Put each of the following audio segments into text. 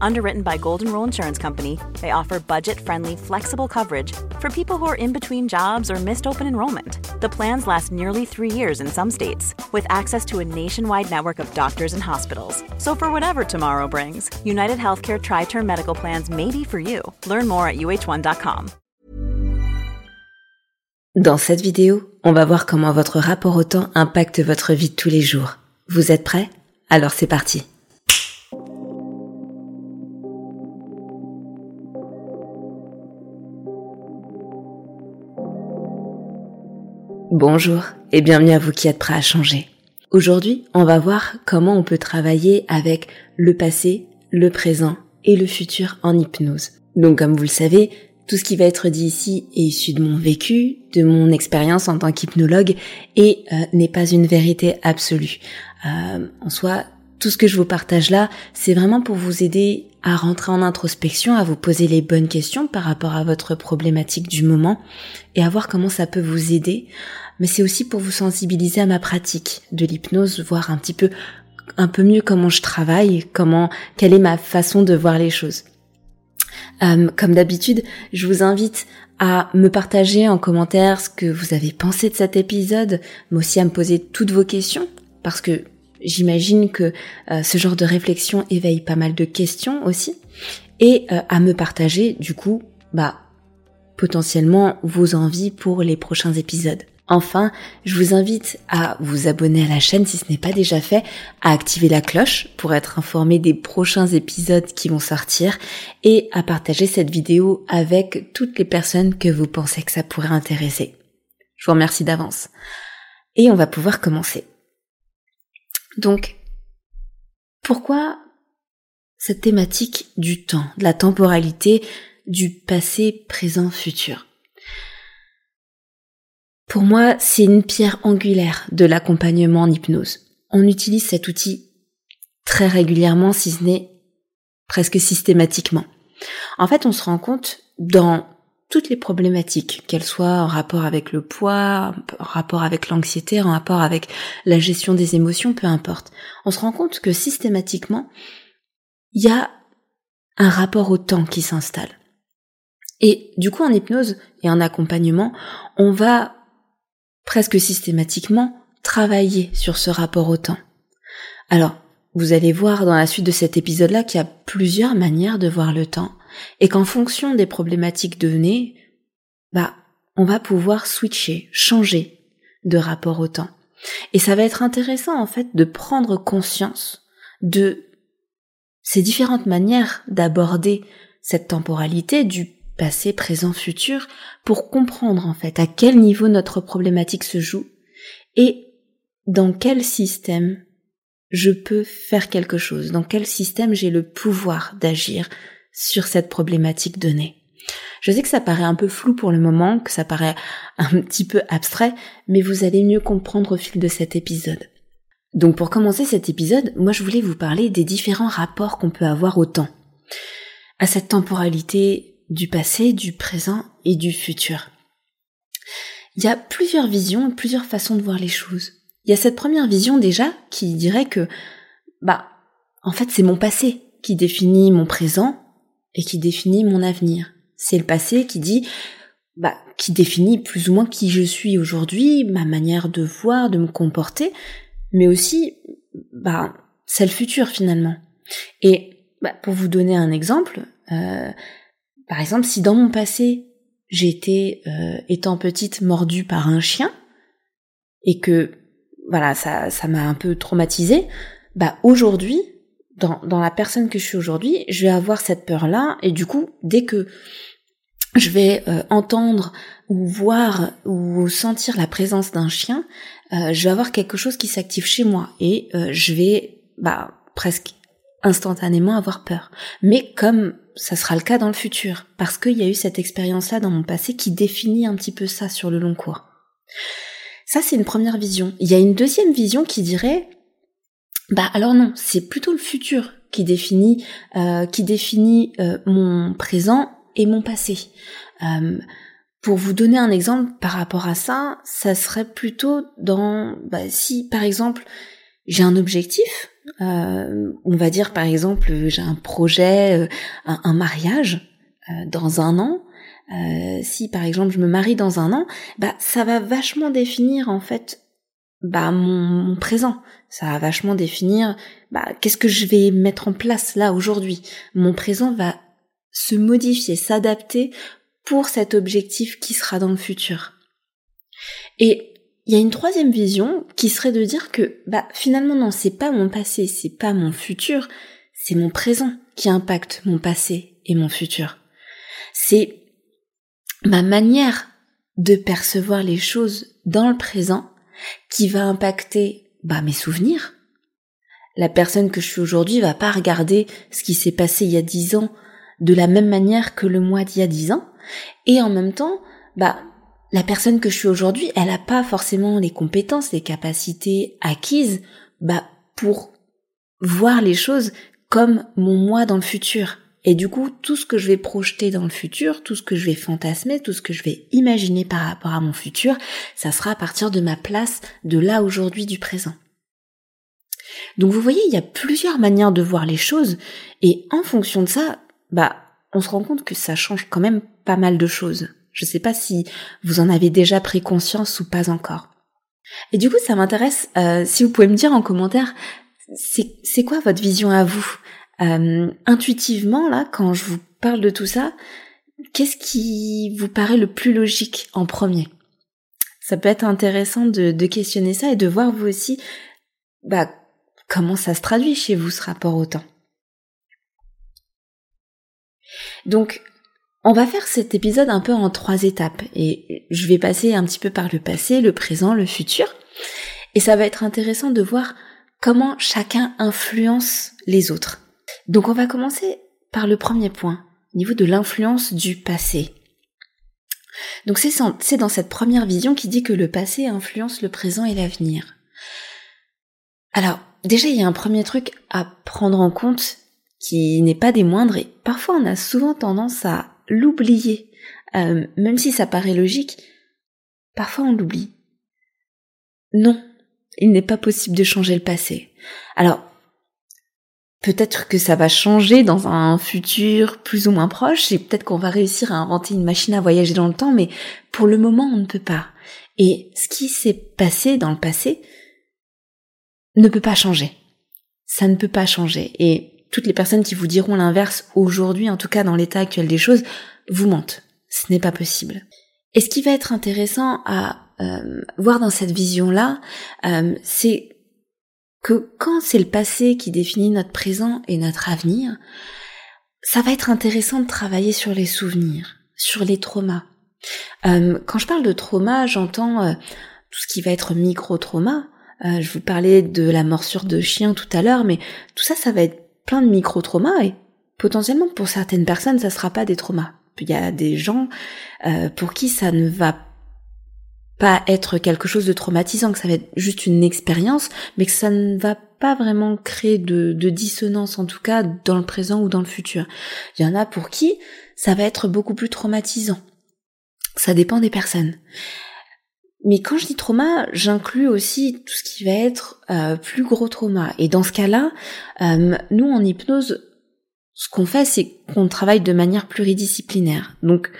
Underwritten by Golden Rule Insurance Company, they offer budget friendly, flexible coverage for people who are in between jobs or missed open enrollment. The plans last nearly three years in some states, with access to a nationwide network of doctors and hospitals. So, for whatever tomorrow brings, United Healthcare Tri Term Medical Plans may be for you. Learn more at uh1.com. Dans cette vidéo, on va voir comment votre rapport au temps impacte votre vie de tous les jours. Vous êtes prêts Alors c'est parti. Bonjour et bienvenue à vous qui êtes prêts à changer. Aujourd'hui, on va voir comment on peut travailler avec le passé, le présent et le futur en hypnose. Donc comme vous le savez, tout ce qui va être dit ici est issu de mon vécu, de mon expérience en tant qu'hypnologue et euh, n'est pas une vérité absolue. Euh, en soi, tout ce que je vous partage là, c'est vraiment pour vous aider à rentrer en introspection, à vous poser les bonnes questions par rapport à votre problématique du moment et à voir comment ça peut vous aider. Mais c'est aussi pour vous sensibiliser à ma pratique de l'hypnose, voir un petit peu un peu mieux comment je travaille, comment quelle est ma façon de voir les choses. Euh, comme d'habitude, je vous invite à me partager en commentaire ce que vous avez pensé de cet épisode, mais aussi à me poser toutes vos questions, parce que j'imagine que euh, ce genre de réflexion éveille pas mal de questions aussi, et euh, à me partager du coup, bah, potentiellement vos envies pour les prochains épisodes. Enfin, je vous invite à vous abonner à la chaîne si ce n'est pas déjà fait, à activer la cloche pour être informé des prochains épisodes qui vont sortir et à partager cette vidéo avec toutes les personnes que vous pensez que ça pourrait intéresser. Je vous remercie d'avance. Et on va pouvoir commencer. Donc, pourquoi cette thématique du temps, de la temporalité, du passé, présent, futur? Pour moi, c'est une pierre angulaire de l'accompagnement en hypnose. On utilise cet outil très régulièrement, si ce n'est presque systématiquement. En fait, on se rend compte dans toutes les problématiques, qu'elles soient en rapport avec le poids, en rapport avec l'anxiété, en rapport avec la gestion des émotions, peu importe. On se rend compte que systématiquement, il y a un rapport au temps qui s'installe. Et du coup, en hypnose et en accompagnement, on va presque systématiquement travailler sur ce rapport au temps. Alors, vous allez voir dans la suite de cet épisode-là qu'il y a plusieurs manières de voir le temps et qu'en fonction des problématiques données, bah, on va pouvoir switcher, changer de rapport au temps. Et ça va être intéressant en fait de prendre conscience de ces différentes manières d'aborder cette temporalité du passé, présent, futur, pour comprendre en fait à quel niveau notre problématique se joue et dans quel système je peux faire quelque chose, dans quel système j'ai le pouvoir d'agir sur cette problématique donnée. Je sais que ça paraît un peu flou pour le moment, que ça paraît un petit peu abstrait, mais vous allez mieux comprendre au fil de cet épisode. Donc pour commencer cet épisode, moi je voulais vous parler des différents rapports qu'on peut avoir au temps, à cette temporalité du passé, du présent et du futur. Il y a plusieurs visions, plusieurs façons de voir les choses. Il y a cette première vision déjà qui dirait que, bah, en fait, c'est mon passé qui définit mon présent et qui définit mon avenir. C'est le passé qui dit, bah, qui définit plus ou moins qui je suis aujourd'hui, ma manière de voir, de me comporter, mais aussi, bah, c'est le futur finalement. Et bah, pour vous donner un exemple, euh, par exemple, si dans mon passé, j'ai été, euh, étant petite, mordue par un chien, et que, voilà, ça, ça m'a un peu traumatisée, bah aujourd'hui, dans, dans la personne que je suis aujourd'hui, je vais avoir cette peur-là, et du coup, dès que je vais euh, entendre ou voir ou sentir la présence d'un chien, euh, je vais avoir quelque chose qui s'active chez moi et euh, je vais bah, presque instantanément avoir peur. Mais comme ça sera le cas dans le futur, parce qu'il y a eu cette expérience-là dans mon passé qui définit un petit peu ça sur le long cours. Ça, c'est une première vision. Il y a une deuxième vision qui dirait, bah alors non, c'est plutôt le futur qui définit, euh, qui définit euh, mon présent et mon passé. Euh, pour vous donner un exemple par rapport à ça, ça serait plutôt dans, bah, si par exemple j'ai un objectif, euh, on va dire par exemple j'ai un projet, euh, un, mariage euh, dans un an. si par exemple je me marie dans un an, bah ça va vachement définir en fait bah mon, présent. Ça va vachement définir bah qu'est-ce que je vais mettre en place là aujourd'hui. Mon présent va se modifier, s'adapter pour cet objectif qui sera dans le futur. Et il y a une troisième vision qui serait de dire que bah finalement non, c'est pas mon passé, c'est pas mon futur, c'est mon présent qui impacte mon passé et mon futur. C'est ma manière de percevoir les choses dans le présent qui va impacter bah mes souvenirs. La personne que je suis aujourd'hui va pas regarder ce qui s'est passé il y a dix ans de la même manière que le mois d'il y a dix ans et en même temps bah la personne que je suis aujourd'hui, elle n'a pas forcément les compétences, les capacités acquises, bah, pour voir les choses comme mon moi dans le futur. Et du coup, tout ce que je vais projeter dans le futur, tout ce que je vais fantasmer, tout ce que je vais imaginer par rapport à mon futur, ça sera à partir de ma place de là aujourd'hui du présent. Donc vous voyez, il y a plusieurs manières de voir les choses et en fonction de ça, bah, on se rend compte que ça change quand même pas mal de choses. Je sais pas si vous en avez déjà pris conscience ou pas encore. Et du coup, ça m'intéresse euh, si vous pouvez me dire en commentaire, c'est quoi votre vision à vous? Euh, Intuitivement, là, quand je vous parle de tout ça, qu'est-ce qui vous paraît le plus logique en premier? Ça peut être intéressant de, de, questionner ça et de voir vous aussi bah, comment ça se traduit chez vous ce rapport au temps. Donc, on va faire cet épisode un peu en trois étapes et je vais passer un petit peu par le passé, le présent, le futur. Et ça va être intéressant de voir comment chacun influence les autres. Donc on va commencer par le premier point, au niveau de l'influence du passé. Donc c'est dans cette première vision qui dit que le passé influence le présent et l'avenir. Alors déjà il y a un premier truc à prendre en compte qui n'est pas des moindres et parfois on a souvent tendance à l'oublier. Euh, même si ça paraît logique, parfois on l'oublie. Non, il n'est pas possible de changer le passé. Alors, peut-être que ça va changer dans un futur plus ou moins proche, et peut-être qu'on va réussir à inventer une machine à voyager dans le temps, mais pour le moment, on ne peut pas. Et ce qui s'est passé dans le passé ne peut pas changer. Ça ne peut pas changer. Et toutes les personnes qui vous diront l'inverse aujourd'hui, en tout cas dans l'état actuel des choses, vous mentent. Ce n'est pas possible. Et ce qui va être intéressant à euh, voir dans cette vision-là, euh, c'est que quand c'est le passé qui définit notre présent et notre avenir, ça va être intéressant de travailler sur les souvenirs, sur les traumas. Euh, quand je parle de trauma, j'entends tout ce qui va être micro-trauma. je vous parlais de la morsure de chien tout à l'heure, mais tout ça, ça va être plein de micro-traumas et potentiellement pour certaines personnes, ça sera pas des traumas. Il y a des gens euh, pour qui ça ne va pas être quelque chose de traumatisant, que ça va être juste une expérience, mais que ça ne va pas vraiment créer de, dissonance, en tout cas dans le présent ou dans le futur. Il y en a pour qui ça va être beaucoup plus traumatisant. Ça dépend des personnes. Mais quand je dis trauma, j'inclus aussi tout ce qui va être euh, plus gros trauma. Et dans ce cas-là, euh, nous en hypnose, ce qu'on fait, c'est qu'on travaille de manière pluridisciplinaire. Donc,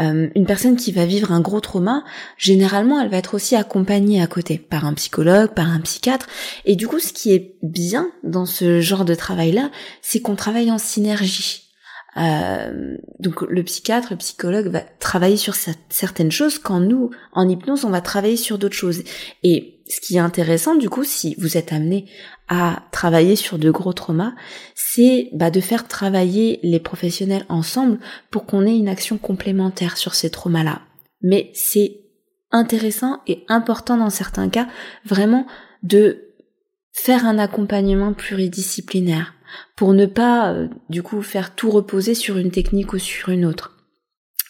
euh, une personne qui va vivre un gros trauma, généralement, elle va être aussi accompagnée à côté par un psychologue, par un psychiatre. Et du coup, ce qui est bien dans ce genre de travail-là, c'est qu'on travaille en synergie. Euh, donc le psychiatre, le psychologue va travailler sur certaines choses quand nous, en hypnose, on va travailler sur d'autres choses. Et ce qui est intéressant du coup, si vous êtes amené à travailler sur de gros traumas, c'est bah, de faire travailler les professionnels ensemble pour qu'on ait une action complémentaire sur ces traumas-là. Mais c'est intéressant et important dans certains cas vraiment de faire un accompagnement pluridisciplinaire pour ne pas euh, du coup faire tout reposer sur une technique ou sur une autre.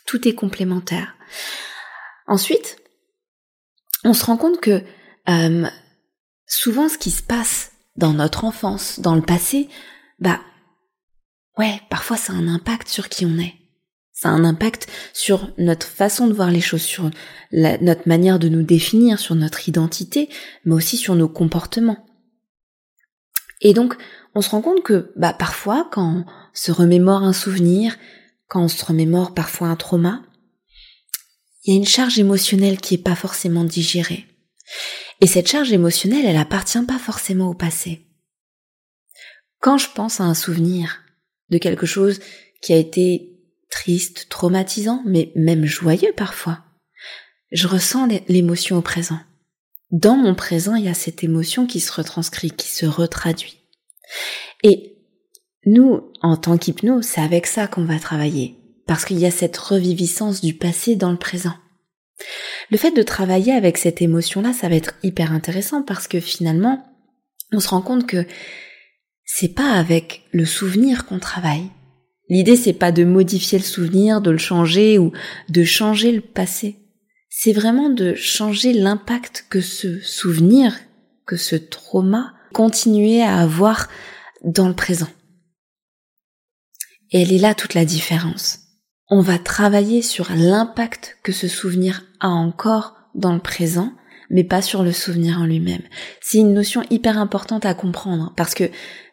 Tout est complémentaire. Ensuite, on se rend compte que euh, souvent ce qui se passe dans notre enfance, dans le passé, bah ouais, parfois ça a un impact sur qui on est. Ça a un impact sur notre façon de voir les choses, sur notre manière de nous définir, sur notre identité, mais aussi sur nos comportements. Et donc, on se rend compte que bah, parfois, quand on se remémore un souvenir, quand on se remémore parfois un trauma, il y a une charge émotionnelle qui est pas forcément digérée. Et cette charge émotionnelle, elle appartient pas forcément au passé. Quand je pense à un souvenir de quelque chose qui a été triste, traumatisant, mais même joyeux parfois, je ressens l'émotion au présent. Dans mon présent, il y a cette émotion qui se retranscrit, qui se retraduit. Et nous, en tant qu'hypnose, c'est avec ça qu'on va travailler, parce qu'il y a cette reviviscence du passé dans le présent. Le fait de travailler avec cette émotion-là, ça va être hyper intéressant parce que finalement, on se rend compte que c'est pas avec le souvenir qu'on travaille. L'idée c'est pas de modifier le souvenir, de le changer ou de changer le passé. C'est vraiment de changer l'impact que ce souvenir, que ce trauma continuer à avoir dans le présent. Et elle est là toute la différence. On va travailler sur l'impact que ce souvenir a encore dans le présent, mais pas sur le souvenir en lui-même. C'est une notion hyper importante à comprendre parce que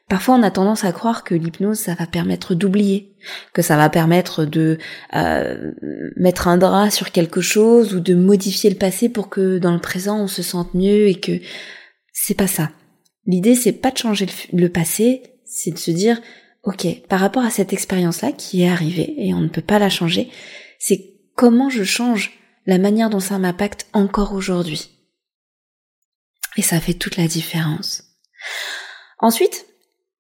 Parfois, on a tendance à croire que l'hypnose, ça va permettre d'oublier, que ça va permettre de euh, mettre un drap sur quelque chose ou de modifier le passé pour que dans le présent, on se sente mieux et que c'est pas ça. L'idée, c'est pas de changer le, passé, c'est de se dire, ok, par rapport à cette expérience-là qui est arrivée et on ne peut pas la changer, c'est comment je change la manière dont ça m'impacte encore aujourd'hui. Et ça fait toute la différence. Ensuite,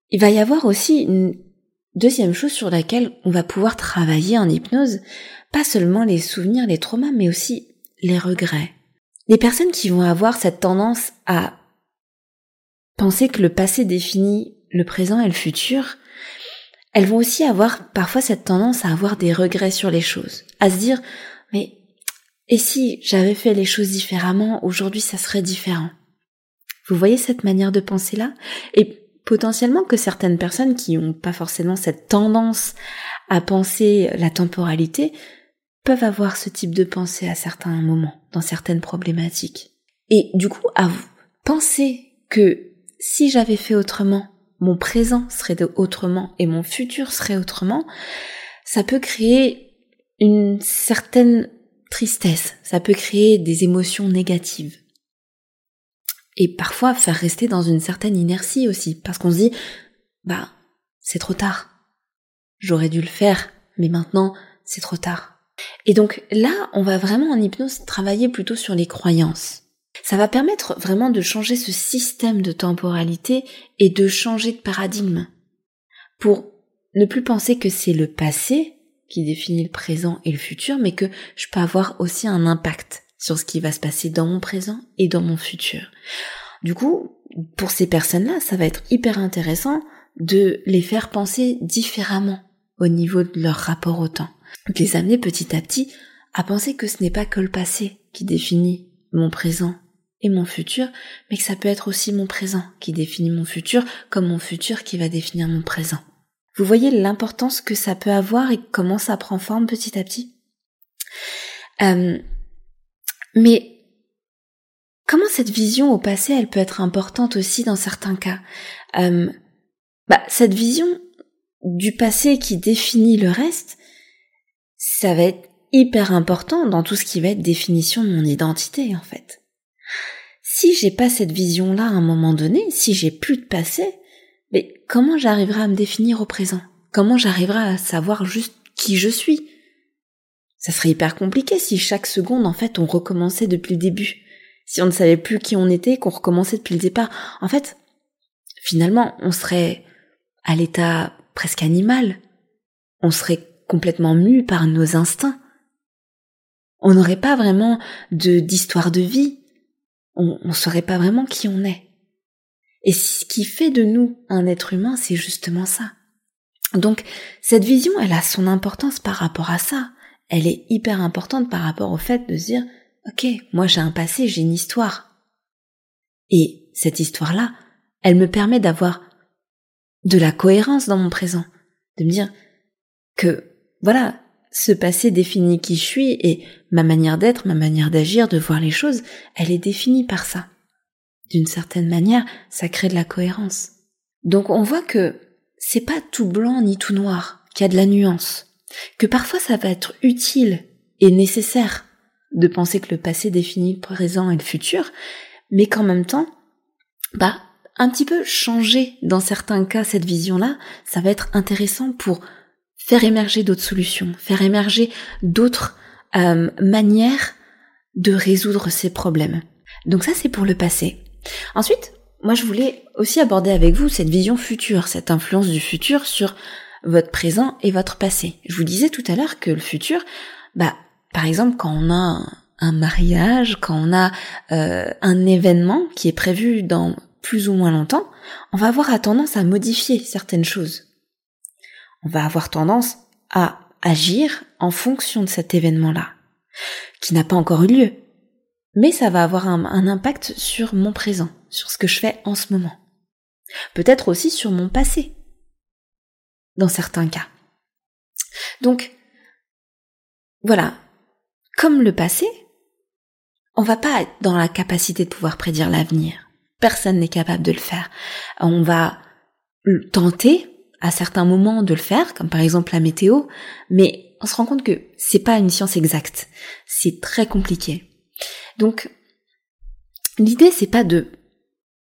il va y avoir aussi une deuxième chose sur laquelle on va pouvoir travailler en hypnose, pas seulement les souvenirs, les traumas, mais aussi les regrets. Les personnes qui vont avoir cette tendance à penser que le passé définit le présent et le futur, elles vont aussi avoir parfois cette tendance à avoir des regrets sur les choses, à se dire mais et si j'avais fait les choses différemment, aujourd'hui ça serait différent. Vous voyez cette manière de penser là Et potentiellement que certaines personnes qui n'ont pas forcément cette tendance à penser la temporalité peuvent avoir ce type de pensée à certains moments, dans certaines problématiques. Et du coup, à vous, penser que si j'avais fait autrement, mon présent serait autrement et mon futur serait autrement, ça peut créer une certaine tristesse, ça peut créer des émotions négatives. Et parfois faire rester dans une certaine inertie aussi, parce qu'on se dit, bah, c'est trop tard. J'aurais dû le faire, mais maintenant, c'est trop tard. Et donc là, on va vraiment en hypnose travailler plutôt sur les croyances. Ça va permettre vraiment de changer ce système de temporalité et de changer de paradigme pour ne plus penser que c'est le passé qui définit le présent et le futur, mais que je peux avoir aussi un impact sur ce qui va se passer dans mon présent et dans mon futur. Du coup, pour ces personnes-là, ça va être hyper intéressant de les faire penser différemment au niveau de leur rapport au temps. De les amener petit à petit à penser que ce n'est pas que le passé qui définit mon présent et mon futur, mais que ça peut être aussi mon présent qui définit mon futur, comme mon futur qui va définir mon présent. Vous voyez l'importance que ça peut avoir et comment ça prend forme petit à petit. Euh, Mais comment cette vision au passé, elle peut être importante aussi dans certains cas? Euh, bah, Cette vision du passé qui définit le reste, ça va être hyper important dans tout ce qui va être définition de mon identité en fait. Si j'ai pas cette vision-là à un moment donné, si j'ai plus de passé, mais comment j'arriverai à me définir au présent? Comment j'arriverai à savoir juste qui je suis? Ça serait hyper compliqué si chaque seconde, en fait, on recommençait depuis le début. si on ne savait plus qui on était, qu'on recommençait depuis le départ. En fait, finalement, on serait à l'état presque animal. On serait complètement mu par nos instincts. On n'aurait pas vraiment de d'histoire de vie. On ne saurait pas vraiment qui on est. Et ce qui fait de nous un être humain, c'est justement ça. Donc, cette vision, elle a son importance par rapport à ça. Elle est hyper importante par rapport au fait de se dire, ok, moi j'ai un passé, j'ai une histoire. Et cette histoire-là, elle me permet d'avoir de la cohérence dans mon présent, de me dire que, voilà, ce passé définit qui je suis et ma manière d'être, ma manière d'agir, de voir les choses, elle est définie par ça. D'une certaine manière, ça crée de la cohérence. Donc on voit que c'est pas tout blanc ni tout noir, qu'il y a de la nuance, que parfois ça va être utile et nécessaire de penser que le passé définit le présent et le futur, mais qu'en même temps, bah, un petit peu changer dans certains cas cette vision-là, ça va être intéressant pour faire émerger d'autres solutions, faire émerger d'autres euh, manières de résoudre ces problèmes. Donc ça c'est pour le passé. Ensuite, moi je voulais aussi aborder avec vous cette vision future, cette influence du futur sur votre présent et votre passé. Je vous disais tout à l'heure que le futur, bah par exemple quand on a un mariage, quand on a euh, un événement qui est prévu dans plus ou moins longtemps, on va avoir tendance à modifier certaines choses. On va avoir tendance à agir en fonction de cet événement-là, qui n'a pas encore eu lieu, mais ça va avoir un, impact sur mon présent, sur ce que je fais en ce moment. Peut-être aussi sur mon passé, dans certains cas. Donc, voilà, comme le passé, on va pas être dans la capacité de pouvoir prédire l'avenir. Personne n'est capable de le faire. On va tenter à certains moments de le faire, comme par exemple la météo, mais on se rend compte que c'est pas une science exacte. C'est très compliqué. Donc, l'idée c'est pas de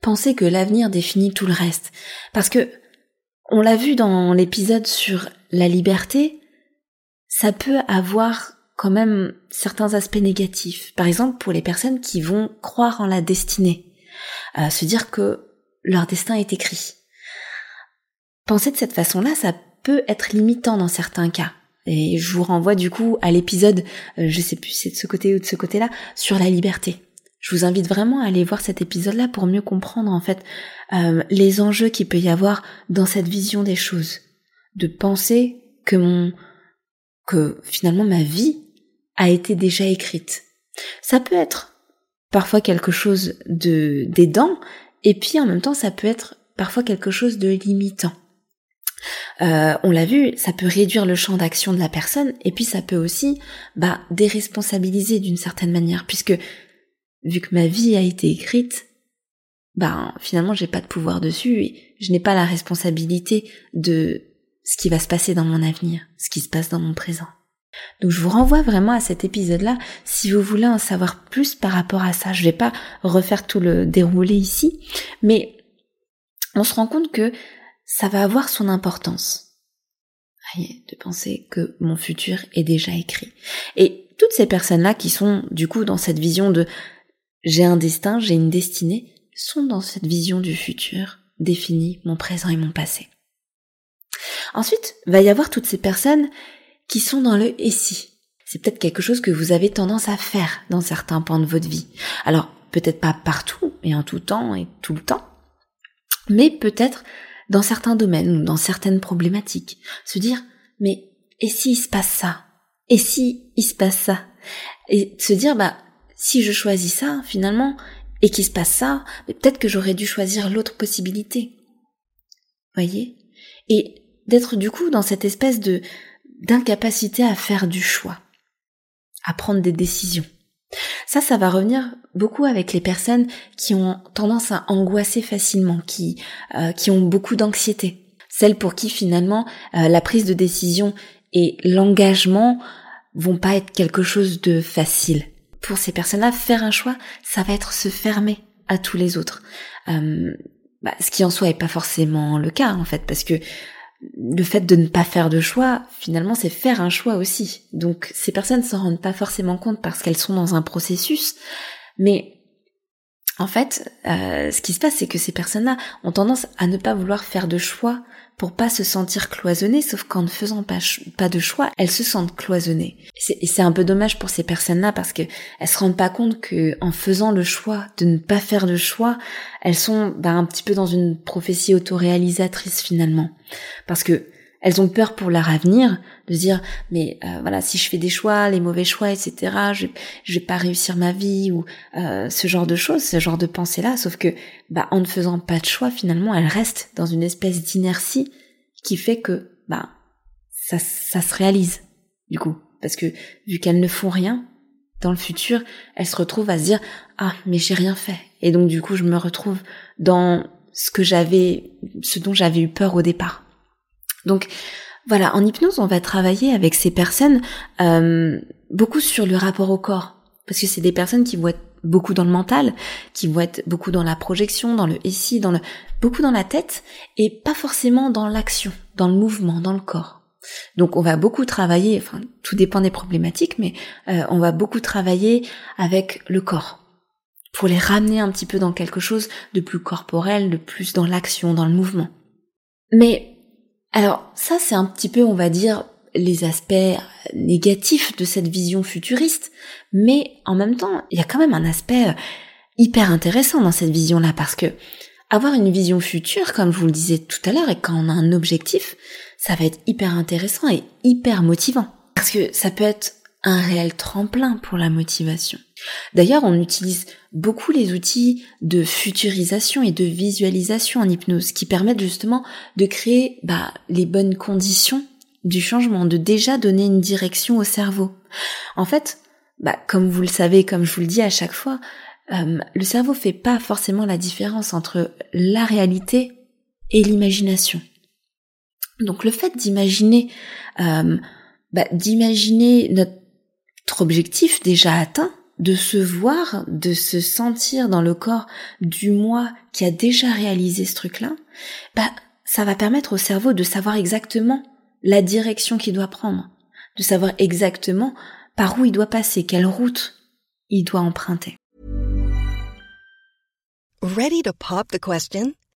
penser que l'avenir définit tout le reste. Parce que, on l'a vu dans l'épisode sur la liberté, ça peut avoir quand même certains aspects négatifs. Par exemple, pour les personnes qui vont croire en la destinée, se dire que leur destin est écrit. Penser de cette façon-là, ça peut être limitant dans certains cas. Et je vous renvoie du coup à l'épisode, euh, je sais plus si c'est de ce côté ou de ce côté-là, sur la liberté. Je vous invite vraiment à aller voir cet épisode-là pour mieux comprendre en fait euh, les enjeux qu'il peut y avoir dans cette vision des choses. De penser que mon que finalement ma vie a été déjà écrite. Ça peut être parfois quelque chose de d'aidant et puis en même temps ça peut être parfois quelque chose de limitant. Euh, on l'a vu, ça peut réduire le champ d'action de la personne et puis ça peut aussi bah, déresponsabiliser d'une certaine manière puisque vu que ma vie a été écrite, bah finalement j'ai pas de pouvoir dessus et je n'ai pas la responsabilité de ce qui va se passer dans mon avenir, ce qui se passe dans mon présent. Donc je vous renvoie vraiment à cet épisode-là si vous voulez en savoir plus par rapport à ça. Je vais pas refaire tout le déroulé ici, mais on se rend compte que ça va avoir son importance. De penser que mon futur est déjà écrit. Et toutes ces personnes-là qui sont du coup dans cette vision de j'ai un destin, j'ai une destinée, sont dans cette vision du futur, définit mon présent et mon passé. Ensuite, va y avoir toutes ces personnes qui sont dans le et. C'est peut-être quelque chose que vous avez tendance à faire dans certains pans de votre vie. Alors, peut-être pas partout et en tout temps et tout le temps, mais peut-être dans certains domaines ou dans certaines problématiques. Se dire, mais et si il se passe ça? Et si il se passe ça? Et se dire, bah, si je choisis ça, finalement, et qu'il se passe ça, peut-être que j'aurais dû choisir l'autre possibilité. Voyez? Et d'être du coup dans cette espèce de d'incapacité à faire du choix, à prendre des décisions. Ça, ça va revenir beaucoup avec les personnes qui ont tendance à angoisser facilement, qui, euh, qui ont beaucoup d'anxiété. Celles pour qui finalement euh, la prise de décision et l'engagement vont pas être quelque chose de facile. Pour ces personnes-là, faire un choix, ça va être se fermer à tous les autres. Euh, bah, ce qui en soi est pas forcément le cas en fait, parce que le fait de ne pas faire de choix, finalement, c'est faire un choix aussi. Donc, ces personnes s'en rendent pas forcément compte parce qu'elles sont dans un processus, mais en fait, euh, ce qui se passe, c'est que ces personnes-là ont tendance à ne pas vouloir faire de choix pour pas se sentir cloisonnées, sauf qu'en ne faisant pas, pas de choix, elles se sentent cloisonnées. Et c'est un peu dommage pour ces personnes-là parce que elles se rendent pas compte que en faisant le choix de ne pas faire de choix, elles sont bah, un petit peu dans une prophétie autoréalisatrice finalement. Parce que elles ont peur pour leur avenir, de dire mais euh, voilà si je fais des choix, les mauvais choix, etc. Je, je vais pas réussir ma vie ou euh, ce genre de choses, ce genre de pensée là. Sauf que bah en ne faisant pas de choix, finalement, elles restent dans une espèce d'inertie qui fait que bah ça ça se réalise du coup parce que vu qu'elles ne font rien dans le futur, elles se retrouvent à se dire ah mais j'ai rien fait et donc du coup je me retrouve dans ce que j'avais, ce dont j'avais eu peur au départ. Donc voilà, en hypnose, on va travailler avec ces personnes euh, beaucoup sur le rapport au corps, parce que c'est des personnes qui vont être beaucoup dans le mental, qui vont être beaucoup dans la projection, dans le ici, dans le beaucoup dans la tête, et pas forcément dans l'action, dans le mouvement, dans le corps. Donc on va beaucoup travailler, enfin tout dépend des problématiques, mais euh, on va beaucoup travailler avec le corps pour les ramener un petit peu dans quelque chose de plus corporel, de plus dans l'action, dans le mouvement. Mais alors ça c'est un petit peu on va dire les aspects négatifs de cette vision futuriste, mais en même temps il y a quand même un aspect euh, hyper intéressant dans cette vision-là parce que avoir une vision future, comme je vous le disais tout à l'heure, et quand on a un objectif, ça va être hyper intéressant et hyper motivant. Parce que ça peut être un réel tremplin pour la motivation. D'ailleurs, on utilise beaucoup les outils de futurisation et de visualisation en hypnose qui permettent justement de créer bah, les bonnes conditions du changement, de déjà donner une direction au cerveau. En fait, bah, comme vous le savez, comme je vous le dis à chaque fois, euh, le cerveau fait pas forcément la différence entre la réalité et l'imagination. Donc le fait d'imaginer, euh, bah, d'imaginer notre objectif déjà atteint, de se voir, de se sentir dans le corps du moi qui a déjà réalisé ce truc-là, bah, ça va permettre au cerveau de savoir exactement la direction qu'il doit prendre, de savoir exactement par où il doit passer, quelle route il doit emprunter. Ready to pop the question?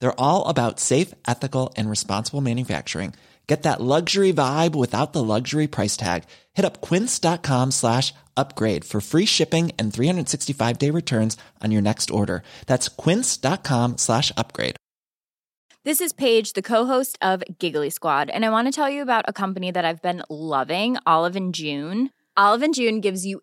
They're all about safe, ethical, and responsible manufacturing. Get that luxury vibe without the luxury price tag. Hit up quince.com slash upgrade for free shipping and 365 day returns on your next order. That's quince.com slash upgrade. This is Paige, the co-host of Giggly Squad, and I want to tell you about a company that I've been loving, Olive and June. Olive and June gives you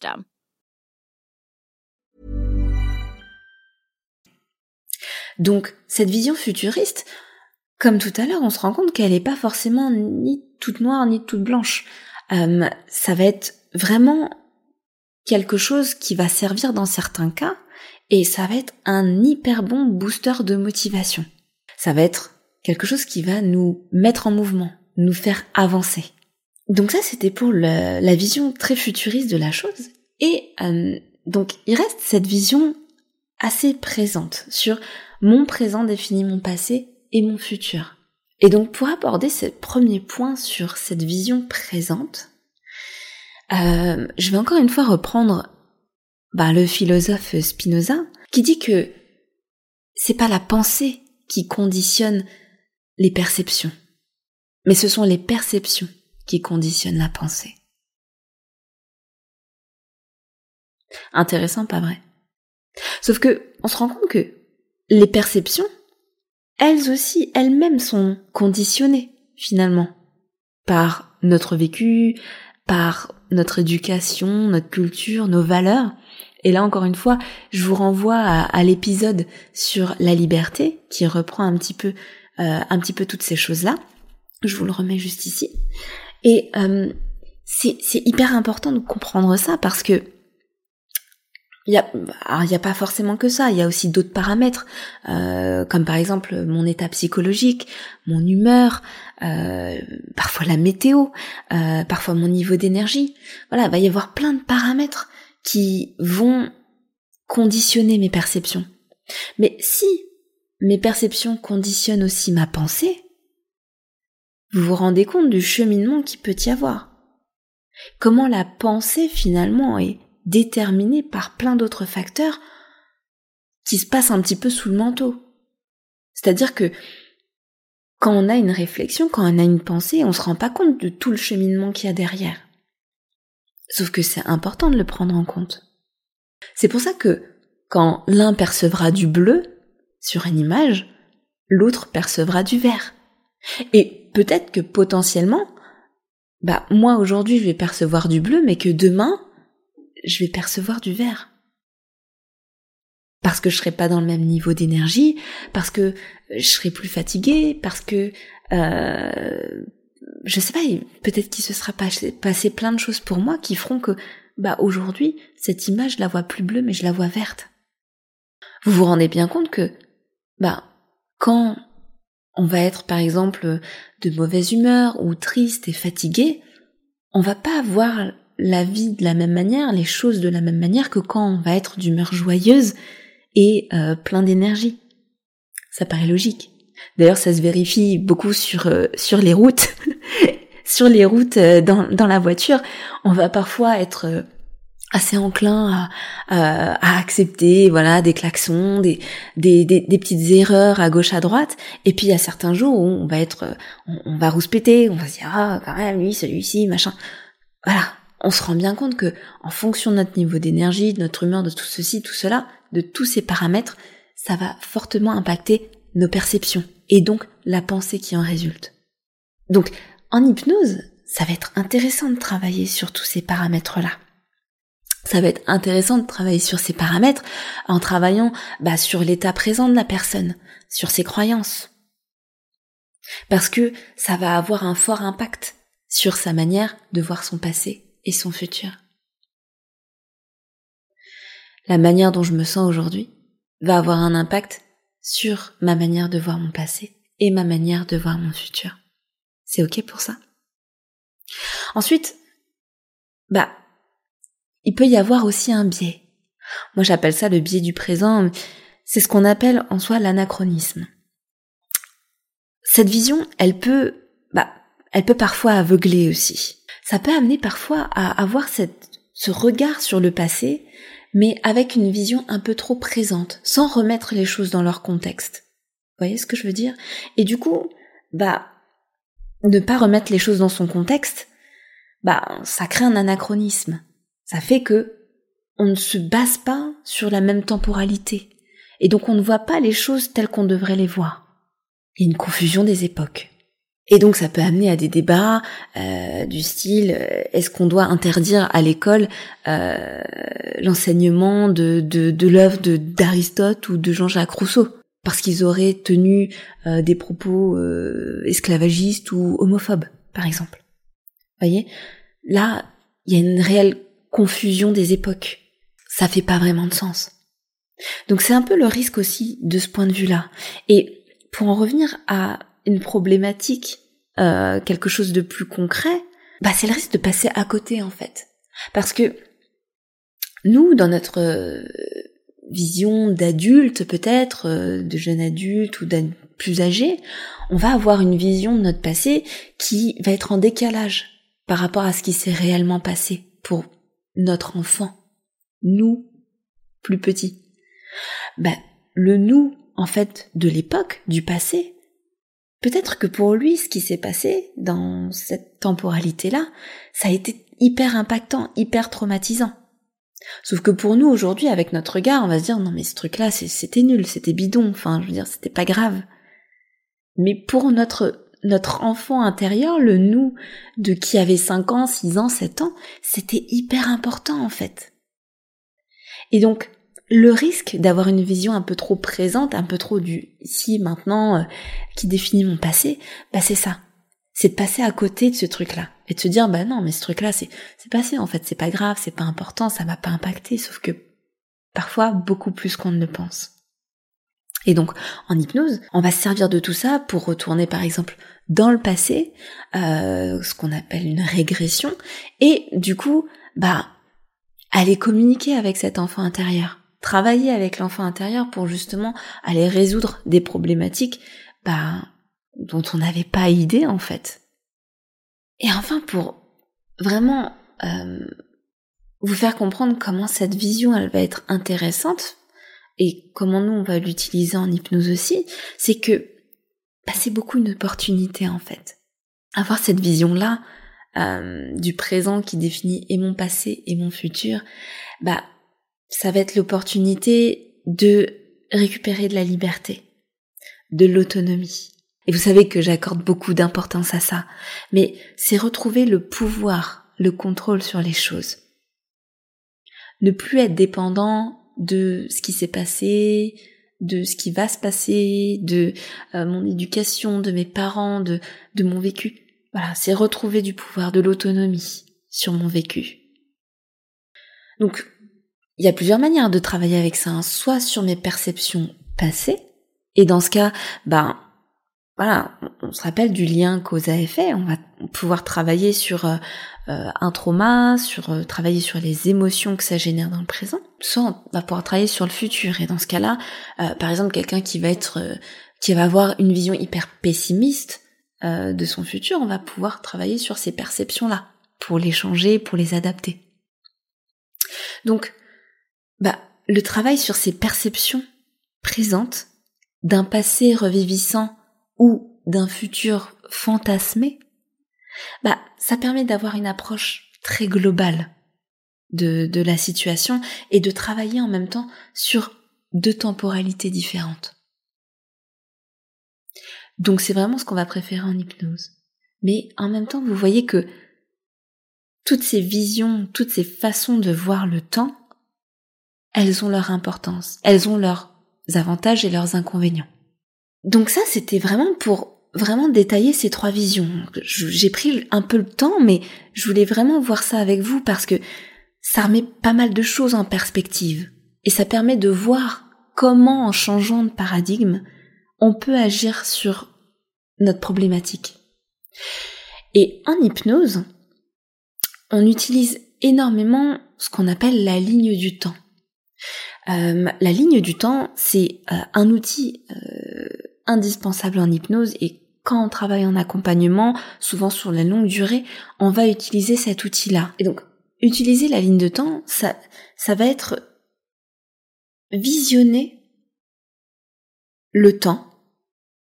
Donc, cette vision futuriste, comme tout à l'heure, on se rend compte qu'elle n'est pas forcément ni toute noire ni toute blanche. Euh, ça va être vraiment quelque chose qui va servir dans certains cas et ça va être un hyper bon booster de motivation. Ça va être quelque chose qui va nous mettre en mouvement, nous faire avancer. Donc ça, c'était pour la vision très futuriste de la chose. Et euh, donc, il reste cette vision assez présente sur mon présent définit mon passé et mon futur. Et donc pour aborder ce premier point sur cette vision présente, euh, je vais encore une fois reprendre bah, le philosophe Spinoza qui dit que c'est pas la pensée qui conditionne les perceptions, mais ce sont les perceptions qui conditionnent la pensée. Intéressant, pas vrai? Sauf que on se rend compte que les perceptions, elles aussi, elles-mêmes sont conditionnées finalement par notre vécu, par notre éducation, notre culture, nos valeurs. Et là encore une fois, je vous renvoie à, l'épisode sur la liberté qui reprend un petit peu, euh, un petit peu toutes ces choses-là. Je vous le remets juste ici. Et euh, c'est hyper important de comprendre ça parce que il y a, pas forcément que ça. Il y a aussi d'autres paramètres, euh, comme par exemple mon état psychologique, mon humeur, euh, parfois la météo, euh, parfois mon niveau d'énergie. Voilà, il va y avoir plein de paramètres qui vont conditionner mes perceptions. Mais si mes perceptions conditionnent aussi ma pensée, vous vous rendez compte du cheminement qui peut y avoir. Comment la pensée finalement est déterminée par plein d'autres facteurs qui se passent un petit peu sous le manteau. C'est-à-dire que quand on a une réflexion, quand on a une pensée, on se rend pas compte de tout le cheminement qu'il y a derrière. Sauf que c'est important de le prendre en compte. C'est pour ça que quand l'un percevra du bleu sur une image, l'autre percevra du vert. Et peut-être que potentiellement, bah moi aujourd'hui je vais percevoir du bleu, mais que demain je vais percevoir du vert. Parce que je serai pas dans le même niveau d'énergie, parce que je serai plus fatiguée, parce que euh, je sais pas, peut-être qu'il se sera passé, plein de choses pour moi qui feront que, bah, aujourd'hui, cette image, je la vois plus bleue, mais je la vois verte. Vous vous rendez bien compte que, bah, quand on va être, par exemple, de mauvaise humeur ou triste et fatigué, on va pas voir la vie de la même manière, les choses de la même manière que quand on va être d'humeur joyeuse et euh, plein d'énergie. Ça paraît logique. D'ailleurs, ça se vérifie beaucoup sur euh, sur les routes. sur les routes euh, dans, dans la voiture, on va parfois être euh, assez enclin à, à, accepter voilà des klaxons, des, des, des, petites erreurs à gauche à droite. Et puis il y a certains jours où on va être, on, on va rouspéter, on va se dire ah quand même lui celui-ci machin. Voilà, on se rend bien compte que en fonction de notre niveau d'énergie, de notre humeur, de tout ceci, tout cela, de tous ces paramètres, ça va fortement impacter nos perceptions et donc la pensée qui en résulte. Donc, en hypnose, ça va être intéressant de travailler sur tous ces paramètres-là. Ça va être intéressant de travailler sur ces paramètres en travaillant bah, sur l'état présent de la personne, sur ses croyances. Parce que ça va avoir un fort impact sur sa manière de voir son passé et son futur. La manière dont je me sens aujourd'hui va avoir un impact sur ma manière de voir mon passé et ma manière de voir mon futur. C'est ok pour ça? Ensuite, bah, il peut y avoir aussi un biais. Moi j'appelle ça le biais du présent, c'est ce qu'on appelle en soi l'anachronisme. Cette vision, elle peut, bah, elle peut parfois aveugler aussi. Ça peut amener parfois à avoir cette, ce regard sur le passé mais avec une vision un peu trop présente, sans remettre les choses dans leur contexte. Vous voyez ce que je veux dire? Et du coup, bah, ne pas remettre les choses dans son contexte, bah, ça crée un anachronisme. Ça fait que on ne se base pas sur la même temporalité. Et donc on ne voit pas les choses telles qu'on devrait les voir. Il y a une confusion des époques. Et donc ça peut amener à des débats euh, du style euh, est-ce qu'on doit interdire à l'école euh, l'enseignement de, de, de l'œuvre d'Aristote ou de Jean-Jacques Rousseau? Parce qu'ils auraient tenu des propos esclavagistes ou homophobes, par exemple. Vous voyez? Là, il y a une réelle confusion des époques. Ça fait pas vraiment de sens. Donc c'est un peu le risque aussi de ce point de vue-là. Et pour en revenir à une problématique, euh, quelque chose de plus concret, bah c'est le risque de passer à côté en fait. Parce que nous, dans notre euh, vision d'adulte peut-être, euh, de jeune adulte ou plus âgé, on va avoir une vision de notre passé qui va être en décalage par rapport à ce qui s'est réellement passé pour notre enfant, nous, plus petits. Ben, le nous, en fait, de l'époque, du passé, peut-être que pour lui, ce qui s'est passé dans cette temporalité-là, ça a été hyper impactant, hyper traumatisant. Sauf que pour nous, aujourd'hui, avec notre regard, on va se dire, non mais ce truc-là, c'était nul, c'était bidon, enfin, je veux dire, c'était pas grave. Mais pour notre, notre enfant intérieur, le nous de qui avait 5 ans, 6 ans, 7 ans, c'était hyper important, en fait. Et donc, le risque d'avoir une vision un peu trop présente, un peu trop du ici, maintenant, euh, qui définit mon passé, bah c'est ça. C'est de passer à côté de ce truc-là. Et de se dire, bah non, mais ce truc-là, c'est, c'est passé, en fait, c'est pas grave, c'est pas important, ça m'a pas impacté, sauf que parfois beaucoup plus qu'on ne le pense. Et donc, en hypnose, on va se servir de tout ça pour retourner, par exemple, dans le passé, euh, ce qu'on appelle une régression, et du coup, bah, aller communiquer avec cet enfant intérieur travailler avec l'enfant intérieur pour justement aller résoudre des problématiques bah, dont on n'avait pas idée en fait. Et enfin pour vraiment euh, vous faire comprendre comment cette vision elle va être intéressante et comment nous on va l'utiliser en hypnose aussi, c'est que bah, c'est beaucoup une opportunité en fait. Avoir cette vision là euh, du présent qui définit et mon passé et mon futur, bah ça va être l'opportunité de récupérer de la liberté, de l'autonomie. Et vous savez que j'accorde beaucoup d'importance à ça, mais c'est retrouver le pouvoir, le contrôle sur les choses. Ne plus être dépendant de ce qui s'est passé, de ce qui va se passer, de euh, mon éducation, de mes parents, de, de mon vécu. Voilà, c'est retrouver du pouvoir, de l'autonomie sur mon vécu. Donc, il y a plusieurs manières de travailler avec ça, hein. soit sur mes perceptions passées, et dans ce cas, ben voilà, on se rappelle du lien cause à effet, on va pouvoir travailler sur euh, euh, un trauma, sur euh, travailler sur les émotions que ça génère dans le présent, soit on va pouvoir travailler sur le futur. Et dans ce cas-là, par exemple, quelqu'un qui va être, qui va avoir une vision hyper pessimiste de son futur, on va pouvoir travailler sur ces perceptions-là pour les changer, pour les adapter. Donc, bah, le travail sur ces perceptions présentes d'un passé revivissant ou d'un futur fantasmé, bah, ça permet d'avoir une approche très globale de, de la situation et de travailler en même temps sur deux temporalités différentes. Donc c'est vraiment ce qu'on va préférer en hypnose. Mais en même temps, vous voyez que toutes ces visions, toutes ces façons de voir le temps elles ont leur importance, elles ont leurs avantages et leurs inconvénients. Donc ça, c'était vraiment pour vraiment détailler ces trois visions. J'ai pris un peu le temps, mais je voulais vraiment voir ça avec vous parce que ça remet pas mal de choses en perspective. Et ça permet de voir comment, en changeant de paradigme, on peut agir sur notre problématique. Et en hypnose, on utilise énormément ce qu'on appelle la ligne du temps. Euh, la ligne du temps, c'est euh, un outil euh, indispensable en hypnose et quand on travaille en accompagnement, souvent sur la longue durée, on va utiliser cet outil-là. Et donc, utiliser la ligne de temps, ça, ça va être visionner le temps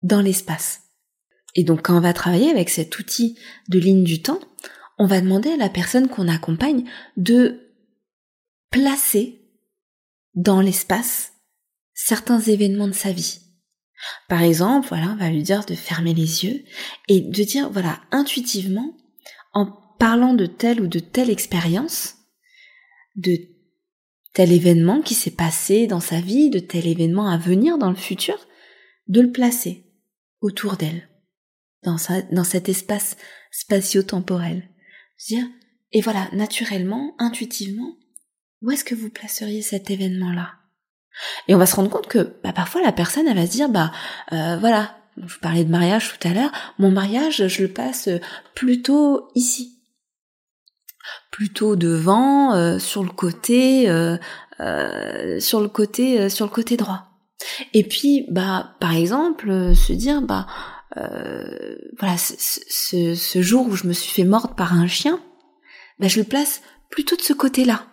dans l'espace. Et donc, quand on va travailler avec cet outil de ligne du temps, on va demander à la personne qu'on accompagne de placer dans l'espace certains événements de sa vie. Par exemple, voilà, on va lui dire de fermer les yeux et de dire, voilà, intuitivement, en parlant de telle ou de telle expérience, de tel événement qui s'est passé dans sa vie, de tel événement à venir dans le futur, de le placer autour d'elle, dans, cet espace spatio-temporel. Dire, et voilà, naturellement, intuitivement, où est-ce que vous placeriez cet événement-là? Et on va se rendre compte que bah, parfois la personne, elle va se dire, bah euh, voilà, je vous parlais de mariage tout à l'heure, mon mariage, je le passe plutôt ici. Plutôt devant, euh, sur le côté, euh, sur le côté, sur le côté droit. Et puis, bah, par exemple, euh, se dire, bah, euh, voilà, ce, ce, jour où je me suis fait mordre par un chien, bah, je le place plutôt de ce côté-là.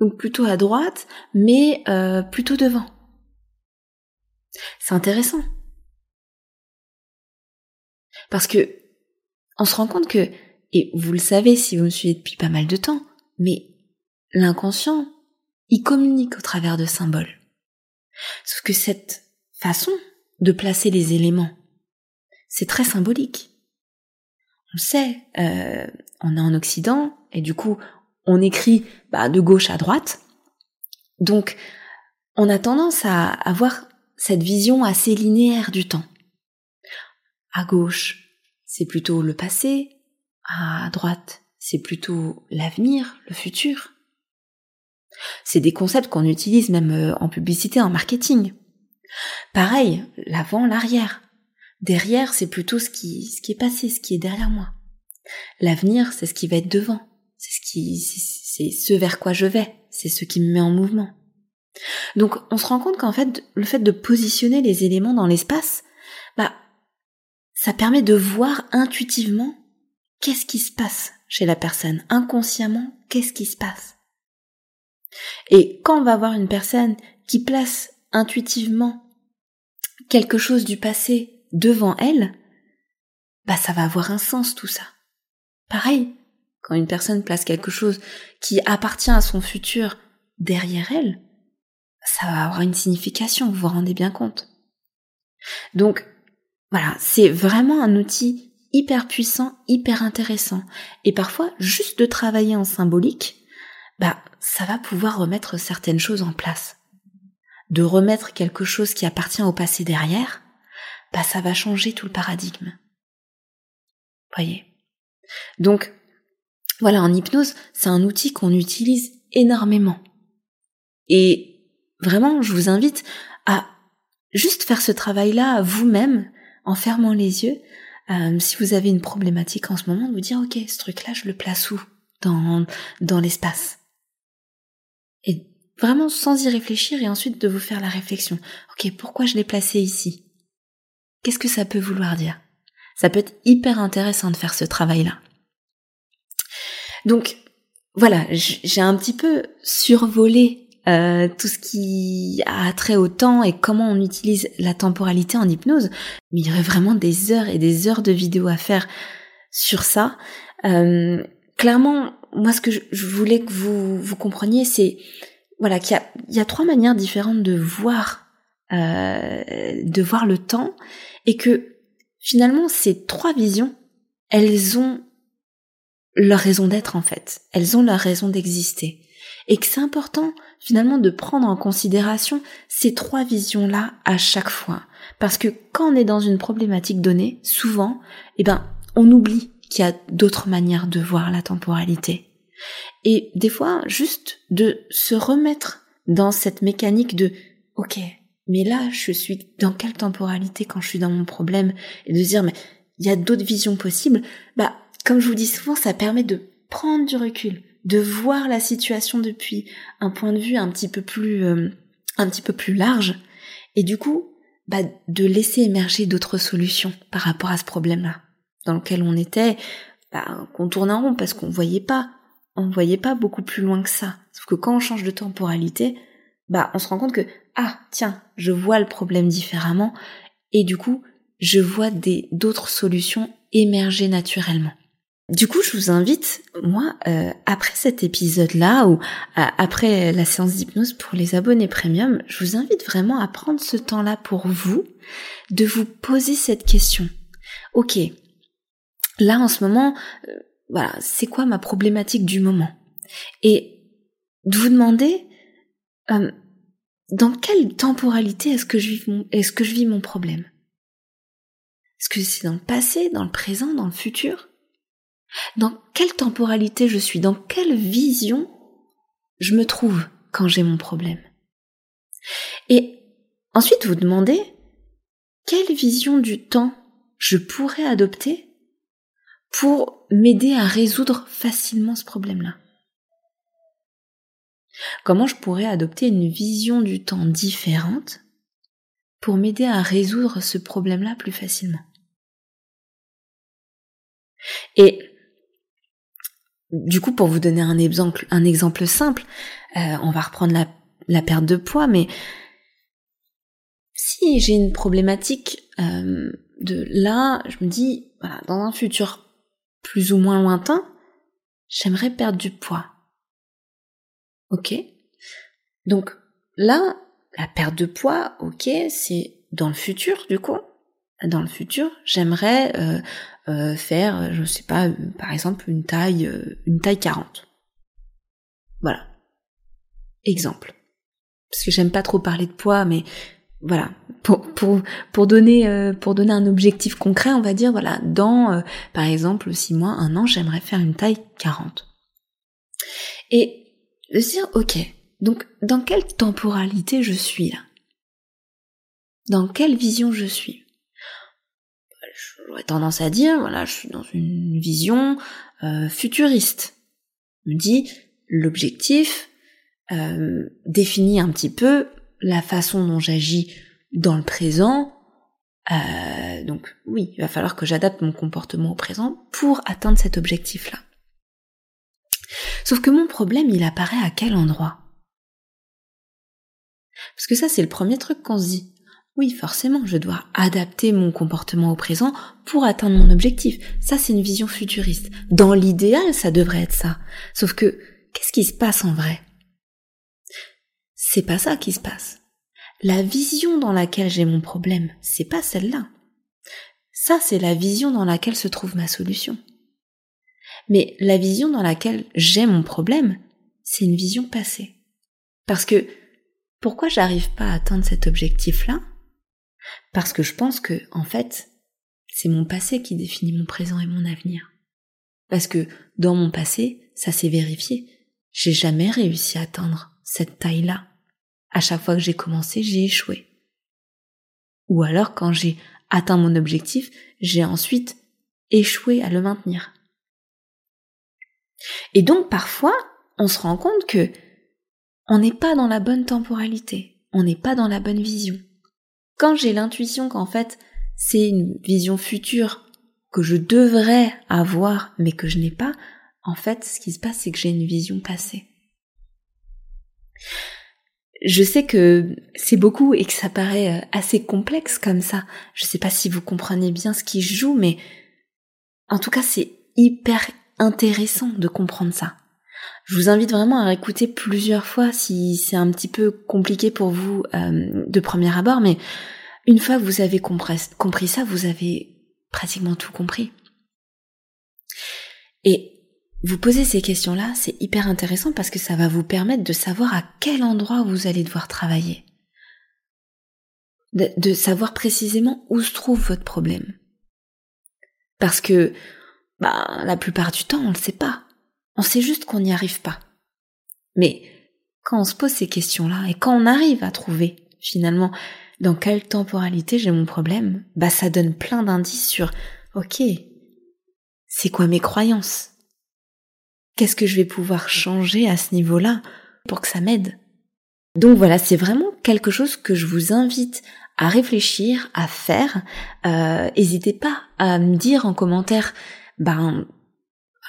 Donc plutôt à droite, mais euh, plutôt devant. C'est intéressant. Parce que on se rend compte que, et vous le savez si vous me suivez depuis pas mal de temps, mais l'inconscient, il communique au travers de symboles. Sauf que cette façon de placer les éléments, c'est très symbolique. On sait, euh, on est en Occident, et du coup, on écrit bah, de gauche à droite. Donc, on a tendance à avoir cette vision assez linéaire du temps. À gauche, c'est plutôt le passé, à droite, c'est plutôt l'avenir, le futur. C'est des concepts qu'on utilise même euh, en publicité, en marketing. Pareil, l'avant, l'arrière. Derrière, c'est plutôt ce qui, ce qui est passé, ce qui est derrière moi. L'avenir, c'est ce qui va être devant. C'est ce qui, c'est ce vers quoi je vais. C'est ce qui me met en mouvement. Donc, on se rend compte qu'en fait, le fait de positionner les éléments dans l'espace, bah, ça permet de voir intuitivement qu'est-ce qui se passe chez la personne, inconsciemment, qu'est-ce qui se passe. Et quand on va voir une personne qui place intuitivement quelque chose du passé devant elle, bah ça va avoir un sens tout ça. Pareil, quand une personne place quelque chose qui appartient à son futur derrière elle, ça va avoir une signification, vous vous rendez bien compte. Donc, voilà, c'est vraiment un outil hyper puissant, hyper intéressant. Et parfois, juste de travailler en symbolique, bah, ça va pouvoir remettre certaines choses en place. De remettre quelque chose qui appartient au passé derrière, bah, ça va changer tout le paradigme. Voyez? Donc, voilà, en hypnose, c'est un outil qu'on utilise énormément. Et vraiment, je vous invite à juste faire ce travail-là vous-même, en fermant les yeux, euh, si vous avez une problématique en ce moment, de vous dire, ok, ce truc-là, je le place où? Dans, dans l'espace Et vraiment sans y réfléchir et ensuite de vous faire la réflexion. Ok, pourquoi je l'ai placé ici? Qu'est-ce que ça peut vouloir dire? Ça peut être hyper intéressant de faire ce travail-là. Donc voilà, j'ai un petit peu survolé euh, tout ce qui a trait au temps et comment on utilise la temporalité en hypnose, mais il y aurait vraiment des heures et des heures de vidéos à faire sur ça. Euh, clairement, moi ce que je, voulais que vous, vous compreniez, c'est voilà qu'il y a, trois manières différentes de voir euh, de voir le temps et que finalement ces trois visions, elles ont leur raison d'être en fait. Elles ont leur raison d'exister. Et que c'est important finalement de prendre en considération ces trois visions-là à chaque fois. Parce que quand on est dans une problématique donnée, souvent, eh ben, on oublie qu'il y a d'autres manières de voir la temporalité. Et des fois, juste de se remettre dans cette mécanique de, ok, mais là, je suis dans quelle temporalité quand je suis dans mon problème? et de dire, mais il y a d'autres visions possibles, bah, comme je vous dis souvent, ça permet de prendre du recul, de voir la situation depuis un point de vue un petit peu plus, euh, un petit peu plus large, et du coup, bah, de laisser émerger d'autres solutions par rapport à ce problème-là, dans lequel on était, bah, qu'on tourne en rond parce qu'on voyait pas, on voyait pas beaucoup plus loin que ça. Sauf que quand on change de temporalité, bah, on se rend compte que, ah, tiens, je vois le problème différemment, et du coup, je vois des, d'autres solutions émerger naturellement. Du coup, je vous invite, moi, euh, après cet épisode-là, ou euh, après la séance d'hypnose pour les abonnés premium, je vous invite vraiment à prendre ce temps-là pour vous, de vous poser cette question. Ok, là en ce moment, euh, voilà, c'est quoi ma problématique du moment? Et de vous demander dans quelle temporalité est-ce que je vis mon problème? Est-ce que c'est dans le passé, dans le présent, dans le futur? Dans quelle temporalité je suis, dans quelle vision je me trouve quand j'ai mon problème? Et ensuite vous demandez quelle vision du temps je pourrais adopter pour m'aider à résoudre facilement ce problème-là? Comment je pourrais adopter une vision du temps différente pour m'aider à résoudre ce problème-là plus facilement? Du coup, pour vous donner un exemple, simple, euh, on va reprendre la, la, perte de poids, mais si j'ai une problématique euh, de là, je me dis, voilà, dans un futur plus ou moins lointain, j'aimerais perdre du poids. Ok? Donc là, la perte de poids, ok, c'est dans le futur du coup. Dans le futur, j'aimerais euh, euh, faire, je sais pas, par exemple une taille, euh, une taille 40. Voilà. Exemple. Parce que j'aime pas trop parler de poids, mais voilà. Pour, pour, pour donner euh, pour donner un objectif concret, on va dire voilà, dans par exemple six mois, un an, j'aimerais faire une taille 40. Et de se dire ok, donc dans quelle temporalité je suis là? Dans quelle vision je suis? J'aurais tendance à dire, voilà, je suis dans une vision euh, futuriste. Je me dit, l'objectif euh, définit un petit peu la façon dont j'agis dans le présent. Euh, donc oui, il va falloir que j'adapte mon comportement au présent pour atteindre cet objectif-là. Sauf que mon problème, il apparaît à quel endroit? Parce que ça, c'est le premier truc qu'on se dit. Oui, forcément, je dois adapter mon comportement au présent pour atteindre mon objectif. Ça, c'est une vision futuriste. Dans l'idéal, ça devrait être ça. Sauf que, qu'est-ce qui se passe en vrai? C'est pas ça qui se passe. La vision dans laquelle j'ai mon problème, c'est pas celle-là. Ça, c'est la vision dans laquelle se trouve ma solution. Mais la vision dans laquelle j'ai mon problème, c'est une vision passée. Parce que pourquoi j'arrive pas à atteindre cet objectif-là? Parce que je pense que, en fait, c'est mon passé qui définit mon présent et mon avenir. Parce que dans mon passé, ça s'est vérifié. J'ai jamais réussi à atteindre cette taille-là. À chaque fois que j'ai commencé, j'ai échoué. Ou alors quand j'ai atteint mon objectif, j'ai ensuite échoué à le maintenir. Et donc parfois, on se rend compte que on n'est pas dans la bonne temporalité, on n'est pas dans la bonne vision. Quand j'ai l'intuition qu'en fait c'est une vision future que je devrais avoir mais que je n'ai pas, en fait ce qui se passe c'est que j'ai une vision passée. Je sais que c'est beaucoup et que ça paraît euh, assez complexe comme ça. Je sais pas si vous comprenez bien ce qui joue, mais en tout cas c'est hyper intéressant de comprendre ça. Je vous invite vraiment à réécouter plusieurs fois si c'est un petit peu compliqué pour vous euh, de premier abord, mais une fois que vous avez compris, ça, vous avez pratiquement tout compris. Et vous poser ces questions-là, c'est hyper intéressant parce que ça va vous permettre de savoir à quel endroit vous allez devoir travailler. De, de savoir précisément où se trouve votre problème. Parce que, bah, la plupart du temps, on ne le sait pas. On sait juste qu'on n'y arrive pas. Mais quand on se pose ces questions-là et quand on arrive à trouver finalement dans quelle temporalité j'ai mon problème, bah ça donne plein d'indices sur ok, c'est quoi mes croyances? Qu'est-ce que je vais pouvoir changer à ce niveau-là pour que ça m'aide? Donc voilà, c'est vraiment quelque chose que je vous invite à réfléchir, à faire. Euh, n'hésitez pas à me dire en commentaire, ben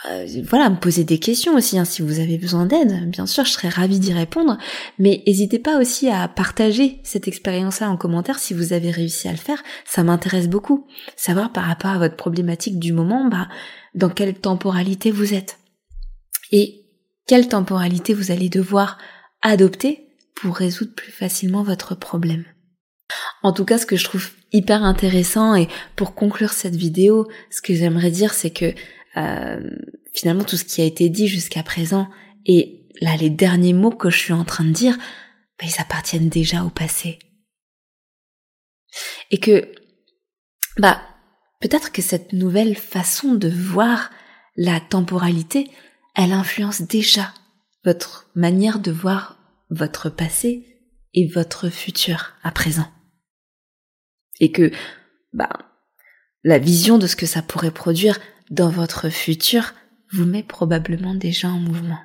euh, voilà, me poser des questions aussi, hein, si vous avez besoin d'aide. Bien sûr, je serais ravie d'y répondre. Mais n'hésitez pas aussi à partager cette expérience-là en commentaire si vous avez réussi à le faire. Ça m'intéresse beaucoup. Savoir par rapport à votre problématique du moment, bah, dans quelle temporalité vous êtes. Et quelle temporalité vous allez devoir adopter pour résoudre plus facilement votre problème. En tout cas, ce que je trouve hyper intéressant et pour conclure cette vidéo, ce que j'aimerais dire, c'est que finalement tout ce qui a été dit jusqu'à présent et là les derniers mots que je suis en train de dire, bah, ils appartiennent déjà au passé. Et que, bah, peut-être que cette nouvelle façon de voir la temporalité, elle influence déjà votre manière de voir votre passé et votre futur à présent. Et que, bah, la vision de ce que ça pourrait produire dans votre futur vous met probablement déjà en mouvement.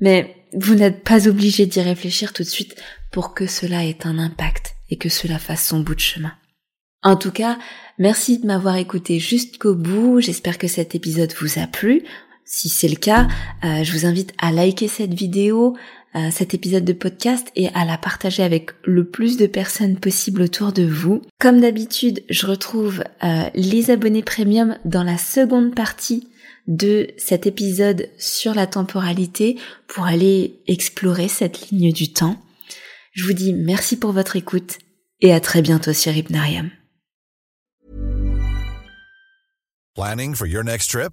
Mais vous n'êtes pas obligé d'y réfléchir tout de suite. pour que cela ait un impact et que cela fasse son bout de chemin. En tout cas, merci de m'avoir écouté jusqu'au bout. J'espère que cet épisode vous a plu. Si c'est le cas, euh, je vous invite à liker cette vidéo, euh, cet épisode de podcast et à la partager avec le plus de personnes possible autour de vous. Comme d'habitude, je retrouve euh, les abonnés premium dans la seconde partie de cet épisode sur la temporalité pour aller explorer cette ligne du temps. Je vous dis merci pour votre écoute et à très bientôt sur Hypnarium. Planning for your next trip?